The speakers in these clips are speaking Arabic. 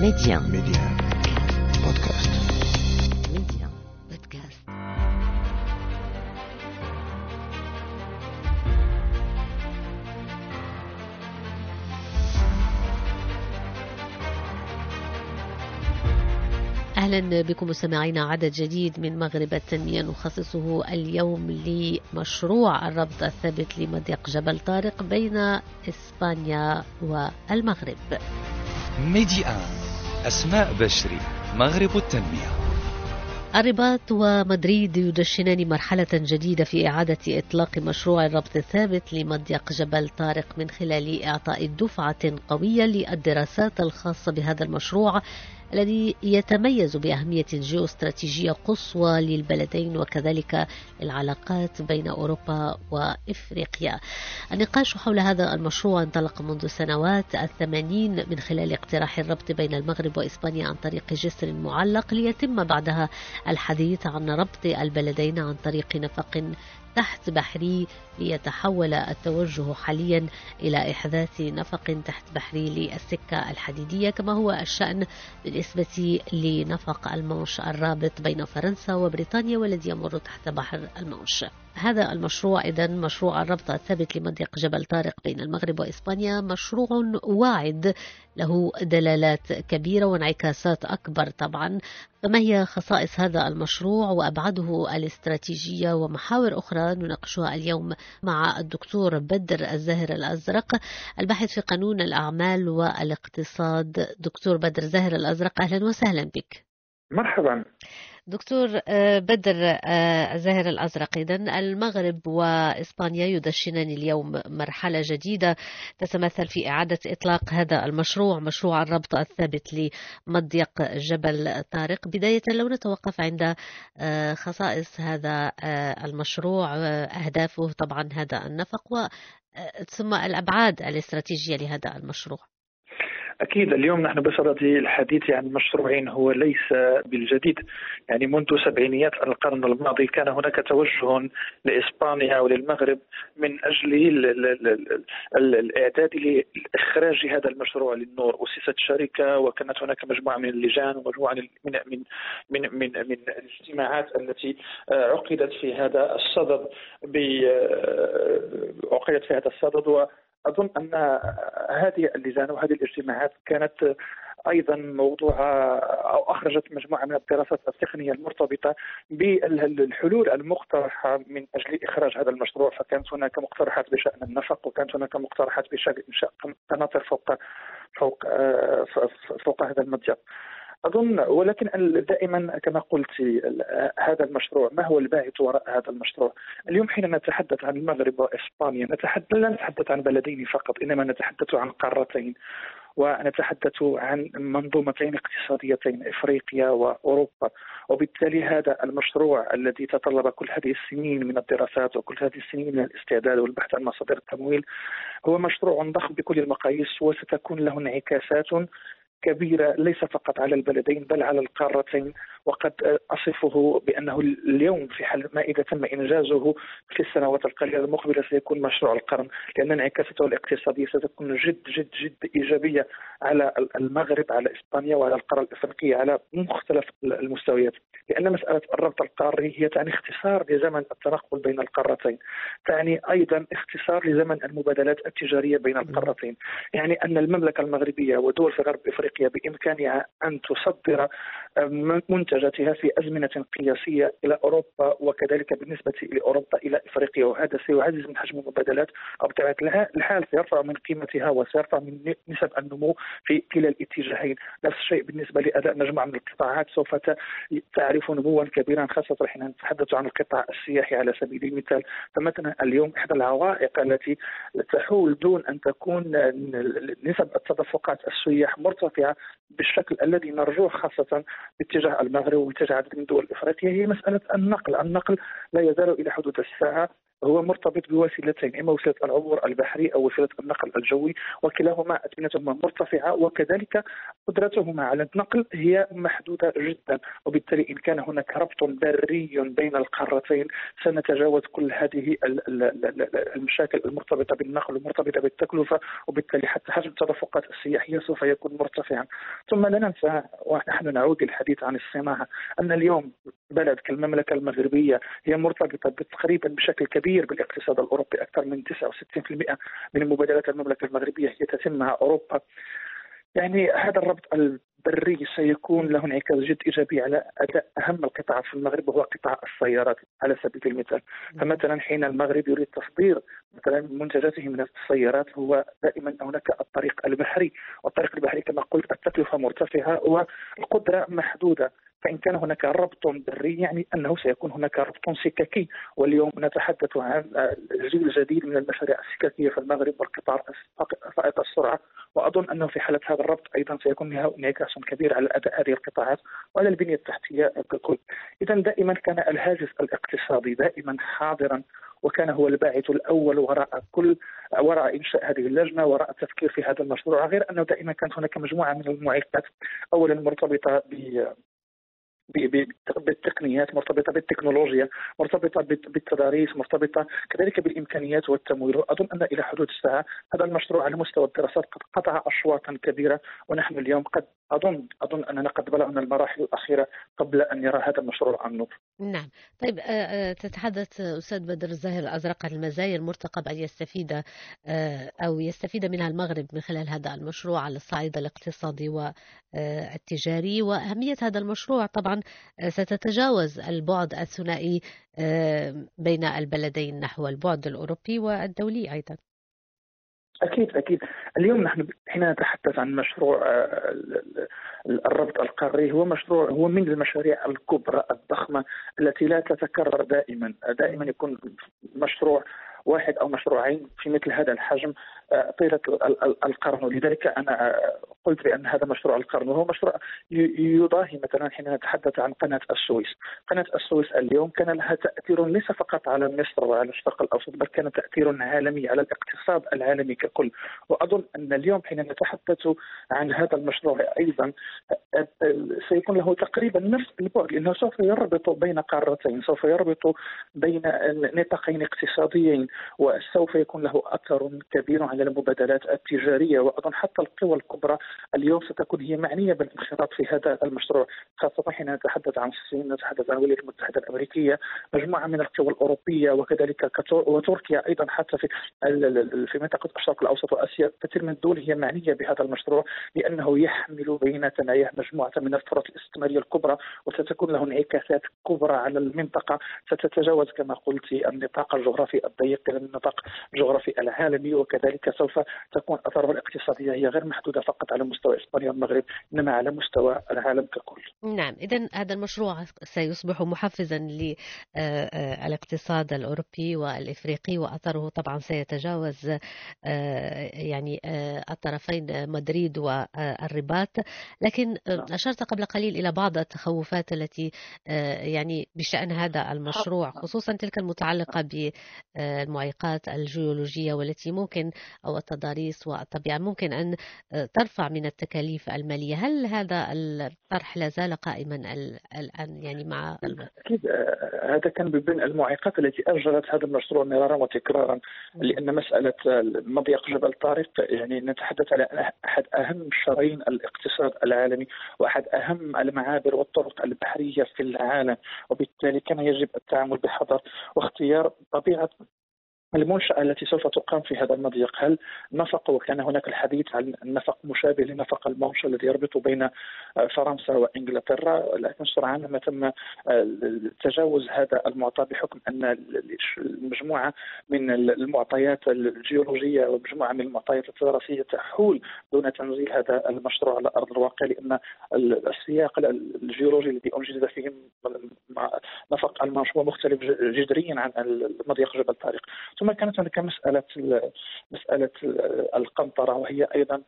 Média. Média. Podcast. Média. Podcast. أهلا بكم مستمعينا عدد جديد من مغرب التنمية نخصصه اليوم لمشروع الربط الثابت لمضيق جبل طارق بين إسبانيا والمغرب. ميدي آن أسماء بشري مغرب التنمية. الرباط ومدريد يدشنان مرحلة جديدة في إعادة إطلاق مشروع الربط الثابت لمضيق جبل طارق من خلال إعطاء دفعة قوية للدراسات الخاصة بهذا المشروع. الذي يتميز بأهمية جيوستراتيجية قصوى للبلدين وكذلك العلاقات بين أوروبا وإفريقيا. النقاش حول هذا المشروع انطلق منذ سنوات الثمانين من خلال اقتراح الربط بين المغرب وإسبانيا عن طريق جسر معلق ليتم بعدها الحديث عن ربط البلدين عن طريق نفق تحت بحري ليتحول التوجه حاليا إلى إحداث نفق تحت بحري للسكة الحديدية كما هو الشأن بالنسبة لنفق المانش الرابط بين فرنسا وبريطانيا والذي يمر تحت بحر المانش هذا المشروع إذا مشروع الربط الثابت لمضيق جبل طارق بين المغرب وإسبانيا مشروع واعد له دلالات كبيرة وانعكاسات أكبر طبعا. فما هي خصائص هذا المشروع وأبعاده الاستراتيجية ومحاور أخرى نناقشها اليوم مع الدكتور بدر الزاهر الأزرق الباحث في قانون الأعمال والاقتصاد. دكتور بدر زاهر الأزرق أهلا وسهلا بك. مرحبا. دكتور آه، بدر آه، زاهر الأزرق. إذا المغرب وإسبانيا يدشنان اليوم مرحلة جديدة تتمثل في إعادة إطلاق هذا المشروع مشروع الربط الثابت لمضيق جبل طارق. بداية لو نتوقف عند آه، خصائص هذا المشروع أهدافه طبعا هذا النفق و ثم الأبعاد الاستراتيجية لهذا المشروع. أكيد اليوم نحن بصدد الحديث عن مشروعين هو ليس بالجديد. يعني منذ سبعينيات القرن الماضي كان هناك توجه لإسبانيا وللمغرب من أجل الإعداد لإخراج هذا المشروع للنور. أسست شركة وكانت هناك مجموعة من اللجان ومجموعة من من من من, من الاجتماعات التي عقدت في هذا الصدد عقدت في هذا الصدد أظن أن هذه اللجان وهذه الاجتماعات كانت أيضا موضوع أو أخرجت مجموعة من الدراسات التقنية المرتبطة بالحلول المقترحة من أجل إخراج هذا المشروع. فكانت هناك مقترحات بشأن النفق وكانت هناك مقترحات بشأن انشاء قناطر فوق فوق فوق هذا المضيق. أظن ولكن دائما كما قلت هذا المشروع ما هو الباعث وراء هذا المشروع؟ اليوم حين نتحدث عن المغرب وإسبانيا نتحدث لا نتحدث عن بلدين فقط إنما نتحدث عن قارتين ونتحدث عن منظومتين اقتصاديتين إفريقيا وأوروبا وبالتالي هذا المشروع الذي تطلب كل هذه السنين من الدراسات وكل هذه السنين من الاستعداد والبحث عن مصادر التمويل هو مشروع ضخم بكل المقاييس وستكون له انعكاسات كبيرة ليس فقط على البلدين بل على القارتين وقد أصفه بأنه اليوم في حال ما إذا تم إنجازه في السنوات القليلة المقبلة سيكون مشروع القرن لأن انعكاساته الاقتصادية ستكون جد جد جد إيجابية على المغرب على إسبانيا وعلى القارة الإفريقية على مختلف المستويات. لأن مسألة الربط القاري هي تعني اختصار لزمن التنقل بين القارتين تعني أيضا اختصار لزمن المبادلات التجارية بين القارتين. يعني أن المملكة المغربية ودول في غرب إفريقيا بإمكانها أن تصدر منتجاتها في أزمنة قياسية إلى أوروبا وكذلك بالنسبة لأوروبا إلى إفريقيا. وهذا سيعزز من حجم المبادلات أو بطبيعة الحال سيرفع من قيمتها وسيرفع من نسب النمو في كلا الاتجاهين. نفس الشيء بالنسبة لأداء مجموعة من القطاعات. سوف تعرف نموا كبيرا خاصة حين نتحدث عن القطاع السياحي على سبيل المثال. فمثلا اليوم إحدى العوائق التي تحول دون أن تكون نسب التدفقات السياح مرتفعة بالشكل الذي نرجوه خاصة باتجاه المغرب واتجاه عدد من دول افريقيا هي مسألة النقل، النقل لا يزال إلى حدود الساعة هو مرتبط بوسيلتين إما وسيلة العبور البحري أو وسيلة النقل الجوي وكلاهما اثمنتهما مرتفعة وكذلك قدرتهما على النقل هي محدودة جدا. وبالتالي إن كان هناك ربط بري بين القارتين سنتجاوز كل هذه المشاكل المرتبطة بالنقل المرتبطه بالتكلفة وبالتالي حتى حجم التدفقات السياحية سوف يكون مرتفعا. ثم لا ننسى ونحن نعود للحديث عن الصناعه أن اليوم بلد كالمملكة المغربية هي مرتبطة تقريبا بشكل كبير بالاقتصاد الأوروبي أكثر من 69% من مبادرات المملكة المغربية هي تتم مع أوروبا. يعني هذا الربط البري سيكون له انعكاس جد إيجابي على أداء أهم القطاعات في المغرب وهو قطاع السيارات على سبيل المثال. فمثلا حين المغرب يريد تصدير مثلا منتجاته من السيارات هو دائما هناك الطريق البحري. والطريق البحري كما قلت التكلفة مرتفعة والقدرة محدودة. فإن كان هناك ربط بري يعني أنه سيكون هناك ربط سككي. واليوم نتحدث عن جيل جديد من المشاريع السككية في المغرب والقطار فائق السرعة. وأظن أنه في حالة هذا الربط أيضا سيكون له انعكاس كبير على أداء هذه القطاعات وعلى البنية التحتية ككل. إذا دائما كان الهاجس الاقتصادي دائما حاضرا وكان هو الباعث الأول وراء كل وراء إنشاء هذه اللجنة وراء التفكير في هذا المشروع. غير أنه دائما كانت هناك مجموعة من المعيقات اولا مرتبطة بالتقنيات مرتبطة بالتكنولوجيا مرتبطة بالتضاريس مرتبطة كذلك بالإمكانيات والتمويل. واظن أن إلى حدود الساعة هذا المشروع على مستوى الدراسات قد قطع اشواطا كبيرة ونحن اليوم قد اظن أظن أننا قد بلغنا المراحل الأخيرة قبل أن يرى هذا المشروع النور. نعم، طيب تتحدث أستاذ بدر الزاهر الأزرق عن المزايا المرتقب أن يستفيد أو يستفيد منها المغرب من خلال هذا المشروع على الصعيد الاقتصادي والتجاري. وأهمية هذا المشروع طبعا ستتجاوز البعد الثنائي بين البلدين نحو البعد الأوروبي والدولي أيضا. أكيد أكيد. اليوم نحن حين نتحدث عن مشروع الربط القاري هو مشروع هو من المشاريع الكبرى الضخمة التي لا تتكرر دائما. دائما يكون مشروع واحد أو مشروعين في مثل هذا الحجم. آه، طيلة القرن. ولذلك أنا قلت بأن هذا مشروع القرن وهو مشروع يضاهي مثلا حين نتحدث عن قناة السويس، قناة السويس اليوم كان لها تأثير ليس فقط على مصر وعلى الشرق الأوسط بل كان تاثير عالمي على الاقتصاد العالمي ككل، وأظن أن اليوم حين نتحدث عن هذا المشروع أيضا سيكون له تقريبا نفس البعد لأنه سوف يربط بين قارتين، سوف يربط بين نطاقين اقتصاديين وسوف يكون له أثر كبير على المبادلات التجارية واظن حتى القوى الكبرى. اليوم ستكون هي معنية بالانخراط في هذا المشروع. خاصة حين نتحدث عن الصين نتحدث عن الولايات المتحدة الأمريكية مجموعة من القوى الأوروبية وكذلك وتركيا أيضا حتى في في منطقة الشرق الأوسط وآسيا. كثير من الدول هي معنية بهذا المشروع لأنه يحمل بين ثناياه مجموعة من الفرص الاستثمارية الكبرى وستكون له انعكاسات كبرى على المنطقة. ستتجاوز كما قلت النطاق الجغرافي الضيق إلى النطاق الجغرافي العالمي وكذلك سوف تكون أثاره الاقتصادية هي غير محدودة فقط على مستوى إسبانيا والمغرب إنما على مستوى العالم ككل. نعم اذا هذا المشروع سيصبح محفزا للاقتصاد الأوروبي والإفريقي واثره طبعا سيتجاوز آه، يعني آه، الطرفين مدريد والرباط لكن نعم. اشرت قبل قليل إلى بعض التخوفات التي آه، يعني بشأن هذا المشروع خصوصا تلك المتعلقة بالمعيقات الجيولوجية والتي ممكن أو التضاريس والطبيعة. ممكن أن ترفع من التكاليف المالية. هل هذا الطرح لا زال قائما الآن يعني مع أكيد هذا كان من المعيقات التي أجرت هذا المشروع مرارا وتكرارا لأن مسألة مضيق جبل طارق يعني نتحدث على أحد أهم شرايين الاقتصاد العالمي وأحد أهم المعابر والطرق البحرية في العالم وبالتالي كان يجب التعامل بحذر واختيار طبيعة المنشأة التي سوف تقام في هذا المضيق هل نفق؟ وكان هناك الحديث عن النفق مشابه لنفق المونش الذي يربط بين آه، فرنسا وإنجلترا لكن سرعان ما تم آه، تجاوز هذا المعطى بحكم أن المجموعة من المعطيات الجيولوجية ومجموعة من المعطيات التراثية تحول دون تنزيل هذا المشروع على أرض الواقع لأن السياق الجيولوجي الذي أنجز فيه نفق المونش هو مختلف جذريا عن مضيق جبل طارق. ثم كانت هناك مسألة مسألة القنطرة وهي أيضا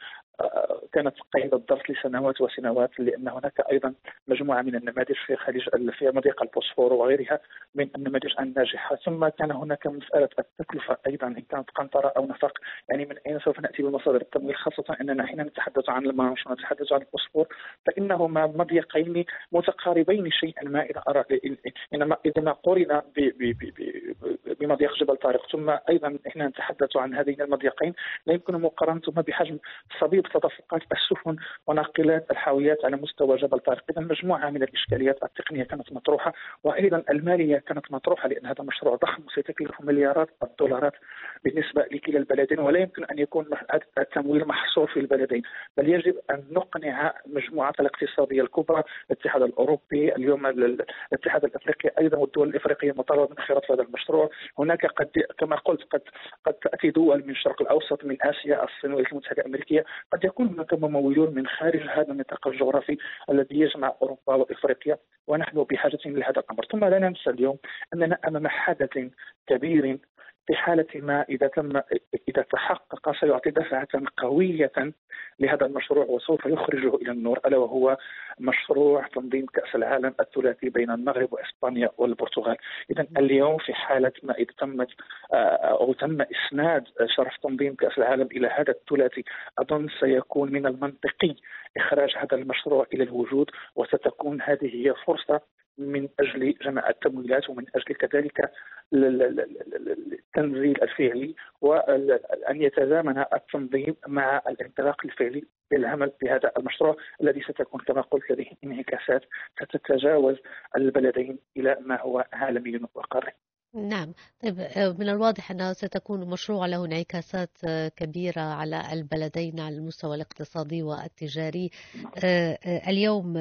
كانت قيد الضغط لسنوات وسنوات لأن هناك أيضا مجموعة من النماذج في خليج في مضيق البوسفور وغيرها من النماذج الناجحة. ثم كان هناك مسألة التكلفة أيضا إن كانت قنطرة أو نفق. يعني من أين سوف نأتي بمصادر التمويل؟ خاصة أننا حين نتحدث عن المانش ونتحدث عن البوسفور فإنهما مضيقين متقاربين شيئا. ما إذا أرى انما إذا قرن بمضيق جبل طارق. ثم أيضا إحنا نتحدث عن هذين المضيقين. لا يمكن مقارنتهما بحجم صبيب تدفقات السفن وناقلات الحاويات على مستوى جبل طارق. اذا مجموعة من الإشكاليات التقنية كانت مطروحة وأيضا المالية كانت مطروحة لأن هذا مشروع ضخم سيتكلف مليارات الدولارات بالنسبة لكلا البلدين ولا يمكن أن يكون التمويل محصور في البلدين. بل يجب أن نقنع مجموعة الاقتصادية الكبرى الاتحاد الأوروبي اليوم الاتحاد الأفريقي أيضا والدول الإفريقية مطالبة من خلال هذا المشروع. هناك قد كما قلت قد قد تأتي دول من الشرق الأوسط من آسيا الصين والولايات المتحده الأمريكية. قد يكون هناك ممولون من خارج هذا النطاق الجغرافي الذي يجمع أوروبا وإفريقيا ونحن بحاجة لهذا الامر ثم لا ننسى اليوم أننا أمام حدث كبير في حالة ما إذا تم إذا تحقق سيعطي دفعة قوية لهذا المشروع وسوف يخرجه إلى النور ألا وهو مشروع تنظيم كأس العالم الثلاثي بين المغرب وإسبانيا والبرتغال. إذا اليوم في حالة ما إذا تمت آه، أو تم إسناد شرف تنظيم كأس العالم إلى هذا الثلاثي أظن سيكون من المنطقي إخراج هذا المشروع إلى الوجود وستكون هذه هي فرصة من أجل جمع التمويلات ومن أجل كذلك التنزيل الفعلي وان يتزامن التنظيم مع الانطلاق الفعلي للعمل بهذا المشروع الذي ستكون كما قلت لديه انعكاسات ستتجاوز البلدين إلى ما هو عالمي وقاري. نعم. طيب آه، من الواضح أنه ستكون مشروع له انعكاسات آه، كبيرة على البلدين على المستوى الاقتصادي والتجاري. آه، اليوم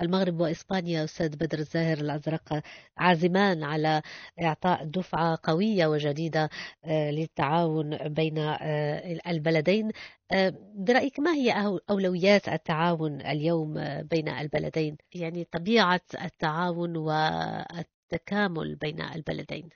المغرب وإسبانيا أستاذ بدر الزاهر الأزرق عازمان على إعطاء دفعة قوية وجديدة للتعاون بين البلدين. برأيك ما هي أولويات التعاون اليوم بين البلدين؟ يعني طبيعة التعاون والتعاون التكامل بين البلدين؟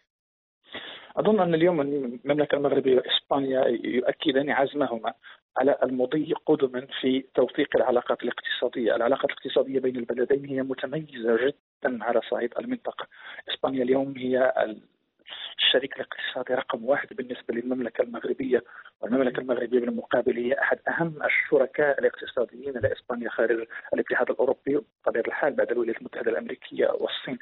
أظن أن اليوم المملكة المغربية وإسبانيا يؤكدان عزمهما على المضي قدما في توثيق العلاقات الاقتصادية، العلاقات الاقتصادية بين البلدين هي متميزة جدا على صعيد المنطقة، إسبانيا اليوم هي الشريك الاقتصادي رقم واحد بالنسبة للمملكة المغربية. والمملكة المغربية بالمقابل هي أحد أهم الشركاء الاقتصاديين لإسبانيا خارج الاتحاد الأوروبي بطبيعة الحال بعد الولايات المتحدة الأمريكية والصين.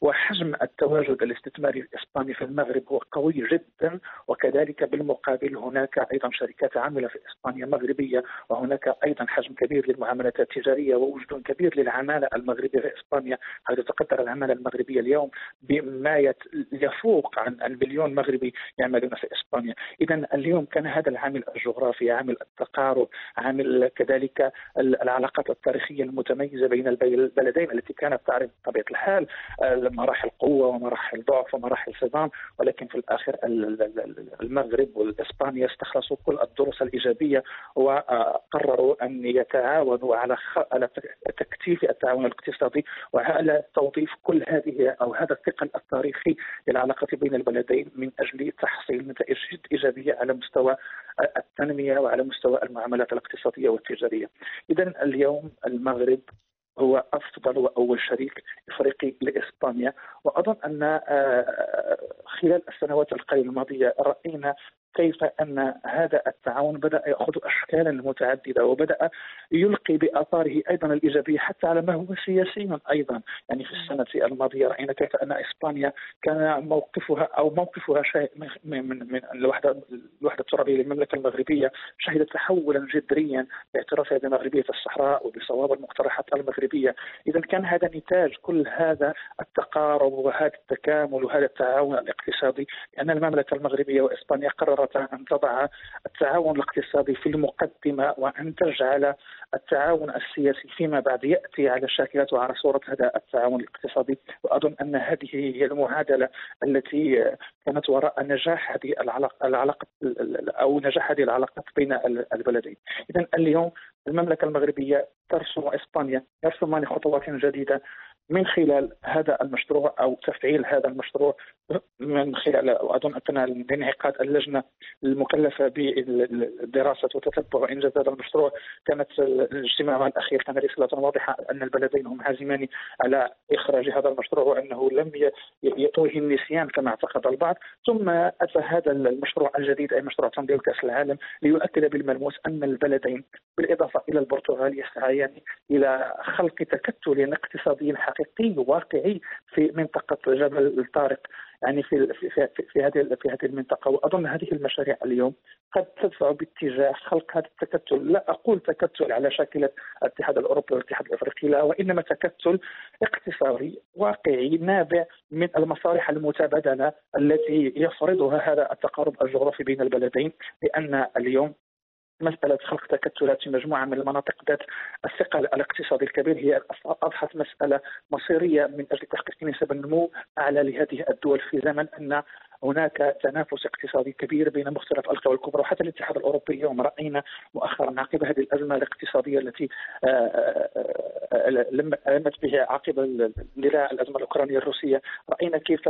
وحجم التواجد الاستثماري الإسباني في المغرب هو قوي جدا وكذلك بالمقابل هناك أيضا شركات عاملة في إسبانيا مغربية وهناك أيضا حجم كبير للمعاملات التجارية ووجود كبير للعمالة المغربية في إسبانيا. حيث تقدر العمالة المغربية اليوم بما يفوق عن المليون مغربي يعملون في إسبانيا. إذا اليوم كان هذا العامل الجغرافي عامل التقارب عامل كذلك العلاقات التاريخية المتميزة بين البلدين التي كانت تعرف بطبيعة الحال مراحل قوة ومراحل ضعف ومراحل صدام. ولكن في الآخر المغرب والإسبانيا استخلصوا كل الدروس الإيجابية وقرروا أن يتعاونوا على على تكثيف التعاون الاقتصادي وعلى توظيف كل هذه أو هذا الثقل التاريخي للعلاقة بين البلدين من أجل تحصيل نتائج جد إيجابية على مستوى التنمية وعلى مستوى المعاملات الاقتصادية والتجارية. إذا اليوم المغرب هو أفضل وأول شريك إفريقي لإسبانيا وأظن أن آه، خلال السنوات القليله الماضية رأينا كيف أن هذا التعاون بدأ يأخذ اشكالا متعددة وبدأ يلقي بآثاره أيضا الإيجابية حتى على ما هو سياسي أيضا. يعني في السنة الماضية رأينا كيف أن إسبانيا كان موقفها أو موقفها شيء من من الوحده الوحدة الترابية للمملكة المغربية شهدت تحولا جذريا باعترافها بمغربية الصحراء وبصواب المقترحات المغربية. اذا كان هذا نتاج كل هذا التقارب وهذا التكامل وهذا التعاون الاقتصادي. لأن المملكة المغربية وإسبانيا قررت أن تضع التعاون الاقتصادي في المقدمة وأن تجعل التعاون السياسي فيما بعد يأتي على شاكلة وعلى صورة هذا التعاون الاقتصادي. وأظن أن هذه هي المعادلة التي كانت وراء نجاح هذه العلاقة, العلاقة أو نجاح هذه العلاقات بين البلدين. إذا اليوم المملكة المغربية ترسم إسبانيا يرسمان خطوات جديدة من خلال هذا المشروع أو تفعيل هذا المشروع من خلال وأظن ان لانعقاد اللجنة المكلفة بالدراسة وتتبع انجاز هذا المشروع كانت الاجتماع الأخير كان رسالة واضحة أن البلدين هم عازمان على إخراج هذا المشروع وأنه لم يطوه النسيان كما اعتقد البعض. ثم أتى هذا المشروع الجديد أي مشروع تنظيم كاس العالم ليؤكد بالملموس أن البلدين بالإضافة إلى البرتغال يسعيان إلى خلق تكتل اقتصادي حقيقي واقعي في منطقة جبل طارق يعني في في في, في هذه في هذه المنطقة. وأظن هذه المشاريع اليوم قد تدفع باتجاه خلق هذا التكتل. لا أقول تكتل على شاكله الاتحاد الأوروبي والاتحاد الأفريقي لا وإنما تكتل اقتصادي واقعي نابع من المصالح المتبادلة التي يفرضها هذا التقارب الجغرافي بين البلدين لأن اليوم مسألة خلق تكتلات في مجموعة من المناطق ذات الثقل الاقتصادي الكبير هي أصبحت مسألة مصيرية من أجل تحقيق نسب النمو أعلى لهذه الدول في زمن أن هناك تنافس اقتصادي كبير بين مختلف القوى الكبرى وحتى الاتحاد الأوروبي اليوم رأينا مؤخرا عقب هذه الأزمة الاقتصادية التي آه، آه، آه، لمت بها عقب اندلاع الأزمة الأوكرانية الروسية. رأينا كيف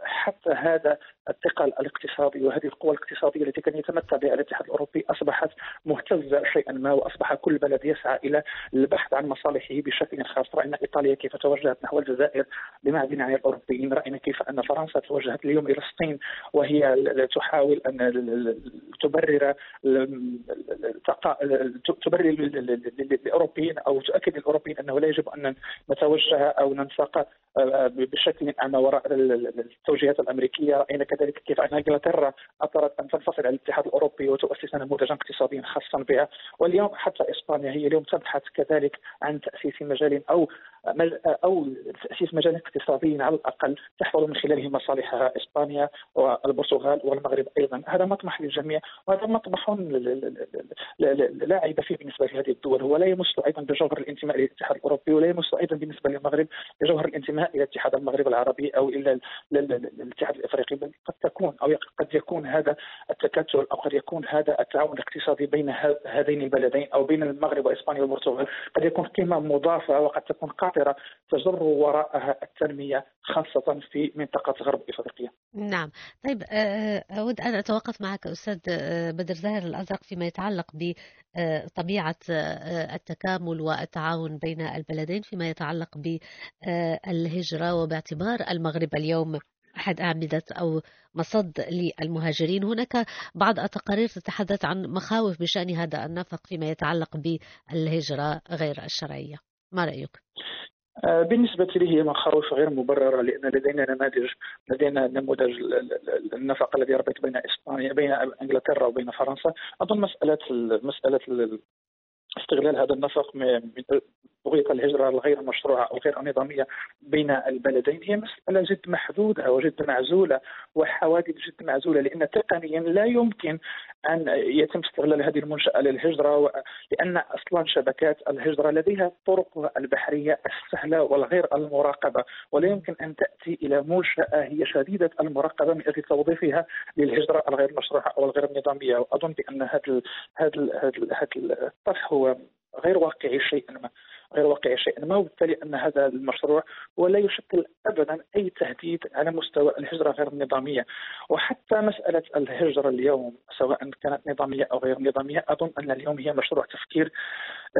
حتى هذا الثقل الاقتصادي وهذه القوى الاقتصادية التي كان يتمتع بها الاتحاد الأوروبي أصبحت مهتزة شيئا ما وأصبح كل بلد يسعى إلى البحث عن مصالحه بشكل خاص. رأينا إيطاليا كيف توجهت نحو الجزائر بمعدن عن الأوروبيين. رأينا كيف أن فرنسا توجهت اليوم اليوم الصين وهي تحاول أن تبرر تبرر للأوروبيين أو تؤكد للأوروبيين أنه لا يجب أن نتوجه أو ننساق آه، بشكل اعمى وراء التوجيهات الأمريكية. رأينا كذلك كيف أن إنجلترا اثرت أن تنفصل عن الاتحاد الأوروبي وتؤسس نموذجا اقتصاديا خاصا بها. واليوم حتى إسبانيا هي اليوم تبحث كذلك عن تأسيس مجال أو أو تأسيس مجال اقتصادي على الأقل تحفظ من خلاله مصالحها إسبانيا والبرتغال والمغرب أيضا. هذا مطمح للجميع. وهذا مطمح لا عيب فيه بالنسبة لهذه الدول. هو لا يمس أيضا بجوهر الانتماء للاتحاد الأوروبي ولا يمس أيضا بالنسبة للمغرب بجوهر الانتماء إلى اتحاد المغرب العربي أو إلى الاتحاد الإفريقي. بل قد تكون أو قد يكون هذا التكتل أو قد يكون هذا التعاون الاقتصادي بين هذين البلدين أو بين المغرب وإسبانيا والبرتغال قد يكون قيمة مضافة وقد تكون قاطرة تجر وراءها التنمية خاصة في منطقة غرب إفريقيا. نعم، طيب آه، آه، أود أن أتوقف معك أستاذ بدر زاهر الأزرق فيما يتعلق بطبيعة التكامل والتعاون بين البلدين فيما يتعلق بالهجره وباعتبار المغرب اليوم أحد أعمدة أو مصد للمهاجرين هناك بعض التقارير تتحدث عن مخاوف بشأن هذا النفق فيما يتعلق بالهجرة غير الشرعية ما رأيك؟ آه، بالنسبة لي هي مخاوف غير مبررة لأن لدينا نماذج لدينا نموذج النفق الذي ربط بين إسبانيا بين إنجلترا وبين فرنسا. أظن مسألة مسألة استغلال هذا النفق بغية الهجرة الغير مشروعة أو غير نظامية بين البلدين. هي مسألة جد محدودة وجد معزولة وحوادث جد معزولة لأن تقنيا لا يمكن أن يتم استغلال هذه المنشأة للهجرة لأن أصلا شبكات الهجرة لديها طرق البحرية السهلة والغير المراقبة ولا يمكن أن تأتي إلى منشأة هي شديدة المراقبة من أجل توظيفها للهجرة الغير مشروعة أو الغير نظامية. وأظن بأن هذا هذا الطرح هو غير واقعي شيئا ما. غير واقعي شيئا ما وبالتالي أن هذا المشروع ولا يشكل ابدا أي تهديد على مستوى الهجرة غير النظامية. وحتى مسألة الهجرة اليوم سواء كانت نظامية أو غير نظامية أظن أن اليوم هي مشروع تفكير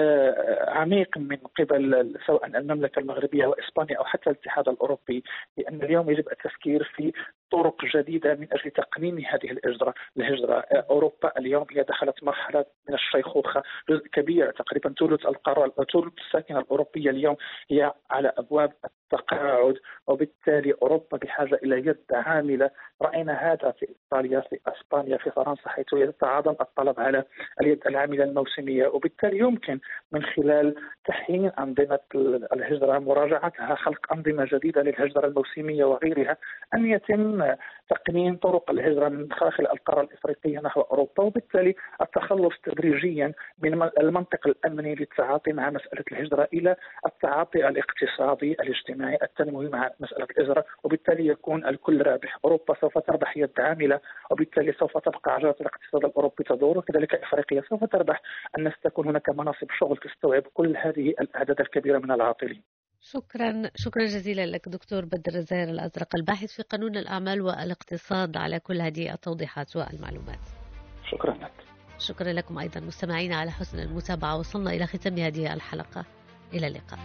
آه، عميق من قبل سواء المملكة المغربية وإسبانيا أو حتى الاتحاد الأوروبي لأن اليوم يجب التفكير في طرق جديدة من أجل تقنين هذه الهجرة، الهجرة أوروبا اليوم هي دخلت مرحلة من الشيخوخة، جزء كبير تقريبا ثلث القاره ثلث الساكنة الأوروبية اليوم هي على أبواب التقاعد وبالتالي أوروبا بحاجة إلى يد عاملة. رأينا هذا في إيطاليا في أسبانيا في فرنسا حيث يتعاظم الطلب على اليد العاملة الموسمية. وبالتالي يمكن من خلال تحيين أنظمة الهجرة مراجعتها خلق أنظمة جديدة للهجرة الموسمية وغيرها أن يتم تقنين طرق الهجرة من داخل القارة الإفريقية نحو أوروبا. وبالتالي التخلص تدريجيا من المنطق الأمني للتعاطي مع مسألة الهجرة إلى التعاطي الاقتصادي الاجتماعي. الجماعي التنموي مع مسألة الإجرة وبالتالي يكون الكل رابح. أوروبا سوف تربح يد عاملة وبالتالي سوف تبقى عجلة الاقتصاد الأوروبي تدور. وكذلك أفريقيا سوف تربح. أن تكون هناك مناصب شغل تستوعب كل هذه الأعداد الكبيرة من العاطلين. شكرا شكرا جزيلا لك دكتور بدر الزاهر الأزرق الباحث في قانون الأعمال والإقتصاد على كل هذه التوضيحات والمعلومات. شكرا لك. شكرا لكم أيضا مستمعينا على حسن المتابعة وصلنا إلى ختام هذه الحلقة. إلى اللقاء.